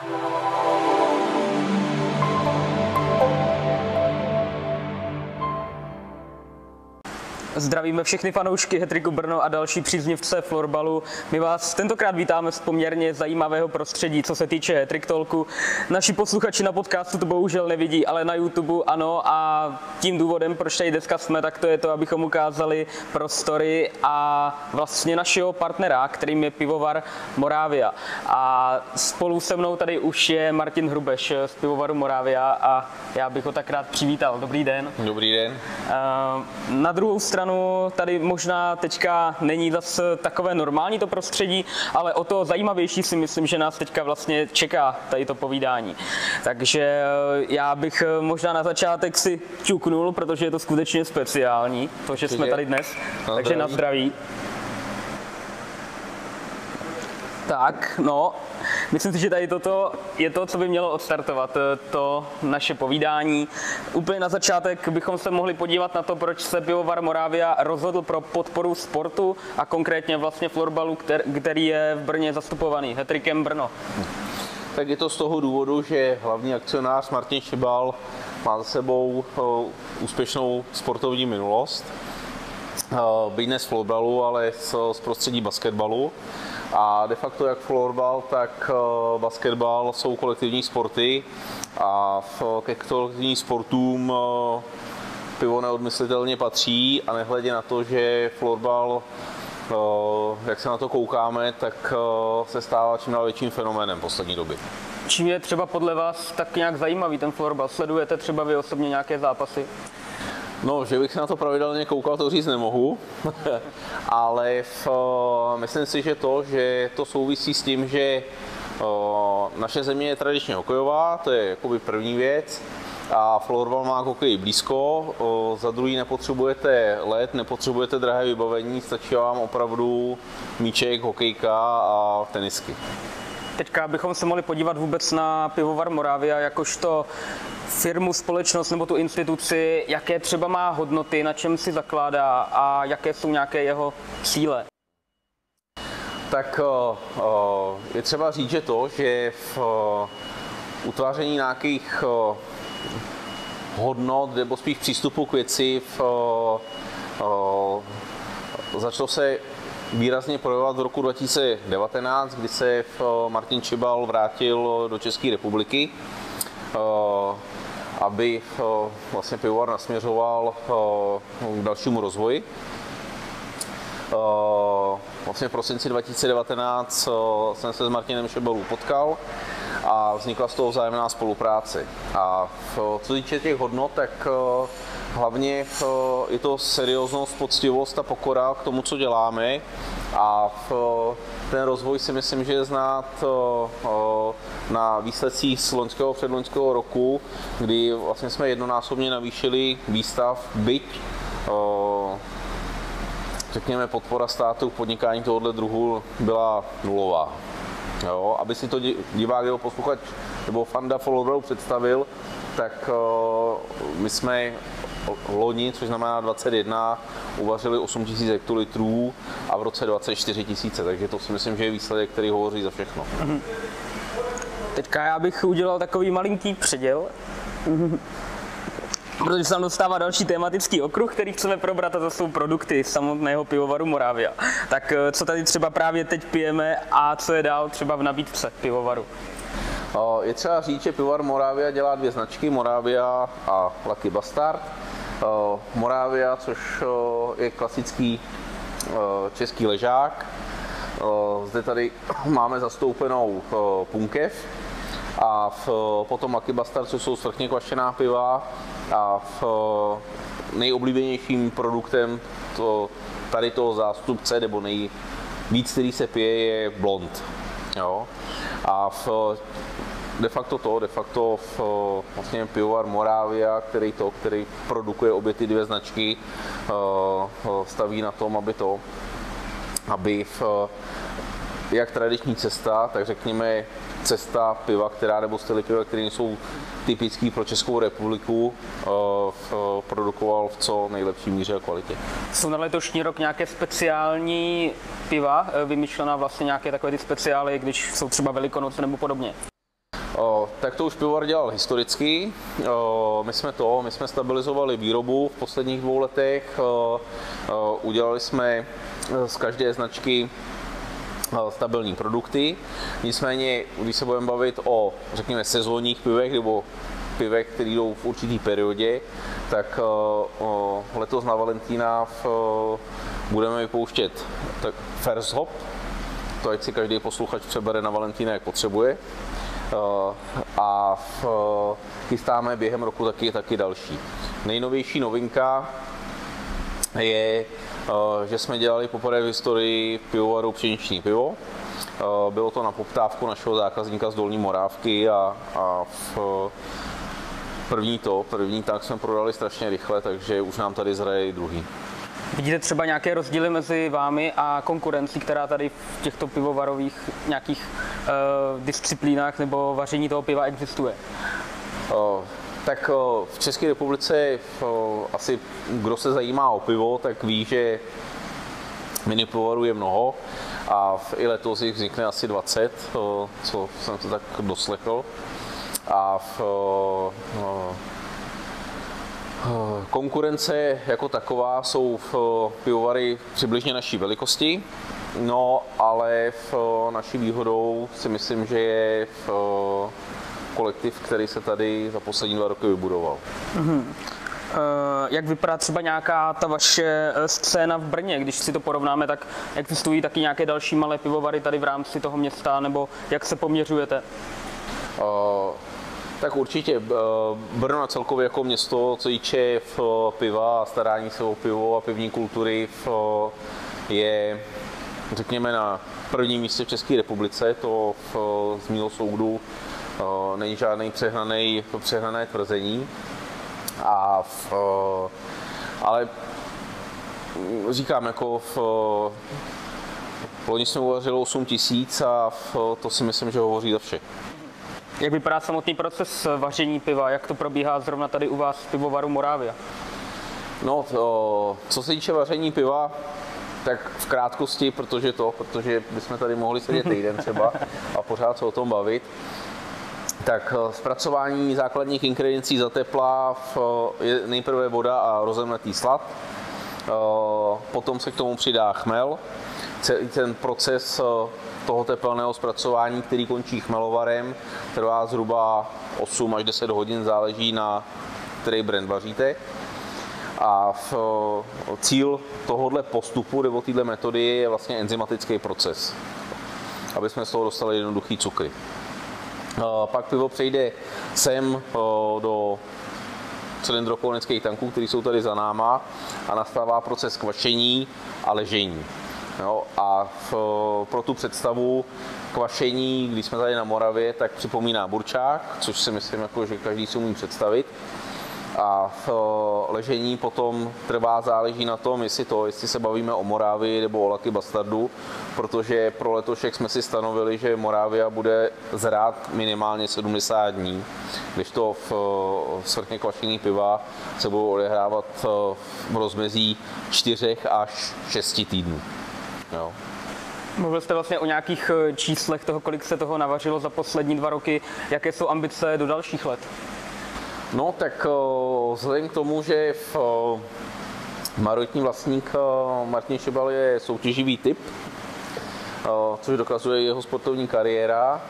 Thank you. Zdravíme všechny fanoušky Hetriku Brno a další příznivce florbalu. My vás tentokrát vítáme z poměrně zajímavého prostředí, co se týče Hetrik Tolku. Naši posluchači na podcastu to bohužel nevidí, ale na YouTube ano a tím důvodem, proč tady dneska jsme, tak to je to, abychom ukázali prostory a vlastně našeho partnera, kterým je pivovar Moravia. A spolu se mnou tady už je Martin Hrubeš z pivovaru Moravia a já bych ho tak rád přivítal. Dobrý den. Dobrý den. Na druhou stranu stranu tady možná teďka není zase takové normální to prostředí, ale o to zajímavější si myslím, že nás teďka vlastně čeká tady to povídání. Takže eh, já bych eh, možná na začátek si čuknul, protože je to skutečně speciální, to, že jsme tady dnes. Na Takže na zdraví. Tak, no, Myslím si, že tady toto je to, co by mělo odstartovat eh, to naše povídání. Úplně na začátek bychom se mohli podívat na to, proč se pivovar Moravia rozhodl pro podporu sportu a konkrétně vlastně florbalu, který je v Brně zastupovaný Hetrikem Brno. Tak je to z toho důvodu, že hlavní akcionář Martin Šibal má za sebou eh, úspěšnou sportovní minulost. Eh, byť ne z florbalu, ale z prostředí basketbalu. A de facto jak florbal, tak eh, basketbal jsou kolektivní sporty a ke kolektivním sportům eh, pivo neodmyslitelně patří a nehledě na to, že florbal eh, jak se na to koukáme, tak se stává čím dál větším fenoménem poslední doby. Čím je třeba podle vás tak nějak zajímavý ten florbal? Sledujete třeba vy osobně nějaké zápasy? No, že bych na to pravidelně koukal, to říct nemohu, ale v, myslím si, že to, že to souvisí s tím, že naše země je tradičně hokejová, to je jakoby první věc, a florbal má hokej blízko, za druhý nepotřebujete led, nepotřebujete drahé vybavení, stačí vám opravdu míček, hokejka a tenisky. Teďka bychom se mohli podívat vůbec na pivovar Moravia jakožto firmu, společnost nebo tu instituci, jaké třeba má hodnoty, na čem si zakládá a jaké jsou nějaké jeho cíle. Tak je třeba říct, že to, že v utváření nějakých hodnot nebo spíš přístupu k věci v, začalo se výrazně projevovat v roku 2019, kdy se Martin Čibal vrátil do České republiky aby vlastně pivovar nasměřoval k dalšímu rozvoji. Vlastně v prosinci 2019 jsem se s Martinem Šebelů potkal a vznikla z toho vzájemná spolupráce. A co týče těch hodnot, tak hlavně je to serióznost, poctivost a pokora k tomu, co děláme a ten rozvoj si myslím, že je znát na výsledcích z loňského předloňského roku, kdy vlastně jsme jednonásobně navýšili výstav, byť řekněme podpora státu v podnikání tohoto druhu byla nulová. Jo, aby si to divák nebo posluchač nebo fanda followerů představil, tak my jsme loni, což znamená 21, uvařili 8 000 hektolitrů a v roce 24 000, takže to si myslím, že je výsledek, který hovoří za všechno. Mm-hmm. Teďka já bych udělal takový malinký předěl. Mm-hmm. Protože se nám dostává další tematický okruh, který chceme probrat, a to jsou produkty samotného pivovaru Moravia. Tak eh, co tady třeba právě teď pijeme a co je dál třeba v nabídce pivovaru? Je třeba říct, že pivovar Moravia dělá dvě značky, Moravia a Lucky Bastard. Moravia, což je klasický český ležák. Zde tady máme zastoupenou punkev a v, potom Lucky Bastard, což jsou svrchně kvašená piva a v, nejoblíbenějším produktem to, tady toho zástupce, nebo nejvíc, který se pije, je blond. Jo? A v, de facto to, de facto v, vlastně pivovar Moravia, který to, který produkuje obě ty dvě značky, staví na tom, aby to, aby v, jak tradiční cesta, tak řekněme cesta piva, která nebo styly piva, které jsou typický pro Českou republiku, produkoval v co nejlepší míře a kvalitě. Jsou na letošní rok nějaké speciální piva, vymýšlená vlastně nějaké takové ty speciály, když jsou třeba Velikonoce nebo podobně? O, tak to už pivovar dělal historicky. O, my jsme to, my jsme stabilizovali výrobu v posledních dvou letech. O, o, udělali jsme z každé značky stabilní produkty. Nicméně, když se budeme bavit o, řekněme, sezónních pivech nebo pivech, které jdou v určitý periodě, tak o, letos na Valentína v, o, budeme vypouštět tak first hop, to ať si každý posluchač přebere na Valentína, jak potřebuje. A v, chystáme během roku taky, taky další. Nejnovější novinka je, že jsme dělali poprvé v historii pivovaru pšeniční pivo. Bylo to na poptávku našeho zákazníka z Dolní Morávky a, a v, první to, první tak jsme prodali strašně rychle, takže už nám tady zraje druhý. Vidíte třeba nějaké rozdíly mezi vámi a konkurencí, která tady v těchto pivovarových nějakých uh, disciplínách nebo vaření toho piva existuje? Uh, tak v České republice asi kdo se zajímá o pivo, tak ví, že mini pivovarů je mnoho a v, i letos jich vznikne asi 20, uh, co jsem to tak doslechl. A v, uh, Konkurence jako taková jsou v pivovary přibližně naší velikosti, no ale v naší výhodou si myslím, že je v kolektiv, který se tady za poslední dva roky vybudoval. Mm-hmm. Jak vypadá třeba nějaká ta vaše eh, scéna v Brně, když si to porovnáme, tak existují taky nějaké další malé pivovary tady v rámci toho města, nebo jak se poměřujete? Tak určitě. Eh, Brno celkově jako město, co týče v piva a starání se o pivo a pivní kultury, v, je, řekněme, na prvním místě v České republice. To v, z mého soudu eh, není žádný přehnaný, přehnané tvrzení. A v, ale říkám, jako v, loni jsme uvařili 8 tisíc a to si myslím, že hovoří za vše. Jak vypadá samotný proces vaření piva? Jak to probíhá zrovna tady u vás v pivovaru Moravia? No, to, co se týče vaření piva, tak v krátkosti, protože to, protože bychom tady mohli sedět týden třeba a pořád se o tom bavit. Tak zpracování základních ingrediencí za tepla je nejprve voda a rozemletý slad. Potom se k tomu přidá chmel. Celý ten proces eh, toho tepelného zpracování, který končí chmelovarem, trvá zhruba 8 až 10 hodin, záleží na který brand vaříte. A v, cíl tohohle postupu nebo této metody je vlastně enzymatický proces, aby jsme z toho dostali jednoduchý cukry. Pak pivo přejde sem do cylindrokonických tanků, které jsou tady za náma a nastává proces kvašení a ležení. Jo, a v, pro tu představu kvašení, když jsme tady na Moravě, tak připomíná burčák, což si myslím, jako, že každý si umí představit. A v ležení potom trvá, záleží na tom, jestli to, jestli se bavíme o Morávii nebo o Laky Bastardu, protože pro letošek jsme si stanovili, že Morávia bude zrát minimálně 70 dní, když to v, v svrchně kvašení piva se budou odehrávat v rozmezí 4 až 6 týdnů. Jo. Mluvil jste vlastně o nějakých eh, číslech toho, kolik se toho navařilo za poslední dva roky. Jaké jsou ambice do dalších let? No tak eh, vzhledem k tomu, že v eh, majoritní vlastník Martin Šebal je soutěživý typ, což dokazuje jeho sportovní kariéra,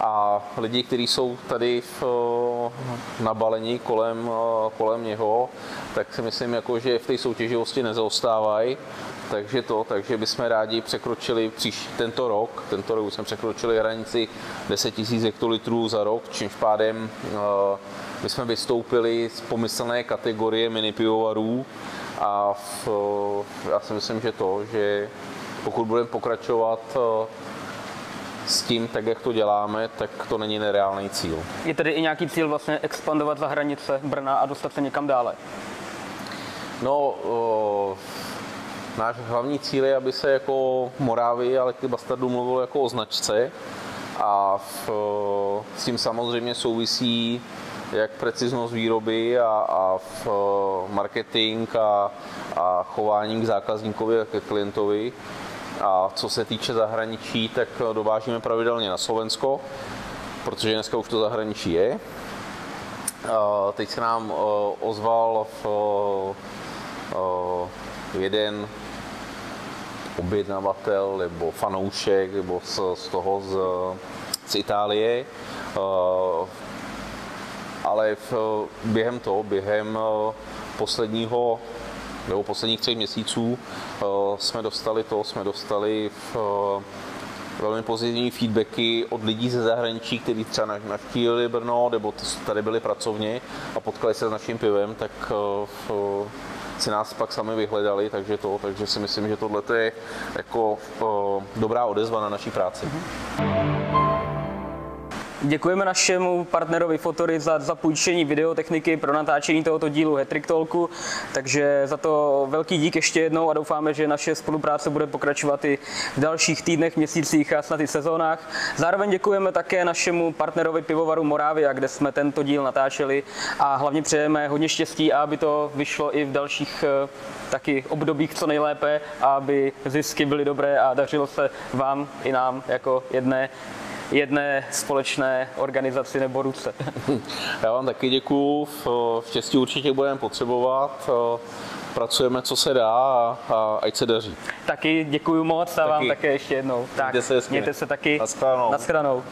a lidi, kteří jsou tady v, nabalení kolem, kolem něho, tak si myslím, jako, že v té soutěživosti nezaostávají takže to, takže bychom rádi překročili příš, tento rok, tento rok jsme překročili hranici 10 000 hektolitrů za rok, čímž pádem uh, my jsme vystoupili z pomyslné kategorie mini pivovarů a v, uh, já si myslím, že to, že pokud budeme pokračovat uh, s tím, tak jak to děláme, tak to není nereálný cíl. Je tedy i nějaký cíl vlastně expandovat za hranice Brna a dostat se někam dále? No, uh, náš hlavní cíl je, aby se jako Morávy, ale ty Bastardu mluvilo jako o značce a v, s tím samozřejmě souvisí jak preciznost výroby a, a v marketing a, a chování k zákazníkovi a ke klientovi. A co se týče zahraničí, tak dovážíme pravidelně na Slovensko. protože dneska už to zahraničí je. Teď se nám ozval v, jeden objednavatel nebo fanoušek nebo z, z toho z, z Itálie. Ale v, během toho, během posledního nebo posledních třech měsíců jsme dostali to, jsme dostali v, velmi pozitivní feedbacky od lidí ze zahraničí, kteří třeba nav- navštívili Brno nebo tady byli pracovně a potkali se s naším pivem, tak si nás pak sami vyhledali, takže to, takže si myslím, že tohle je jako eh, dobrá odezva na naší práci. Děkujeme našemu partnerovi Fotory za zapůjčení videotechniky pro natáčení tohoto dílu Hetrick Talku, takže za to velký dík ještě jednou a doufáme, že naše spolupráce bude pokračovat i v dalších týdnech, měsících a snad i sezónách. Zároveň děkujeme také našemu partnerovi pivovaru Moravia, kde jsme tento díl natáčeli. A hlavně přejeme hodně štěstí, aby to vyšlo i v dalších eh, taky obdobích co nejlépe aby zisky byly dobré a dařilo se vám i nám jako jedné jedné společné organizaci nebo ruce. Já vám taky děkuju, v- štěstí určitě budeme potřebovat, eh, pracujeme co se dá a, a ať se daří. taky děkuji moc a vám Taky. také ještě jednou. Tak, Mějte se hezky. mějte se taky. Naschledanou. Naschledanou.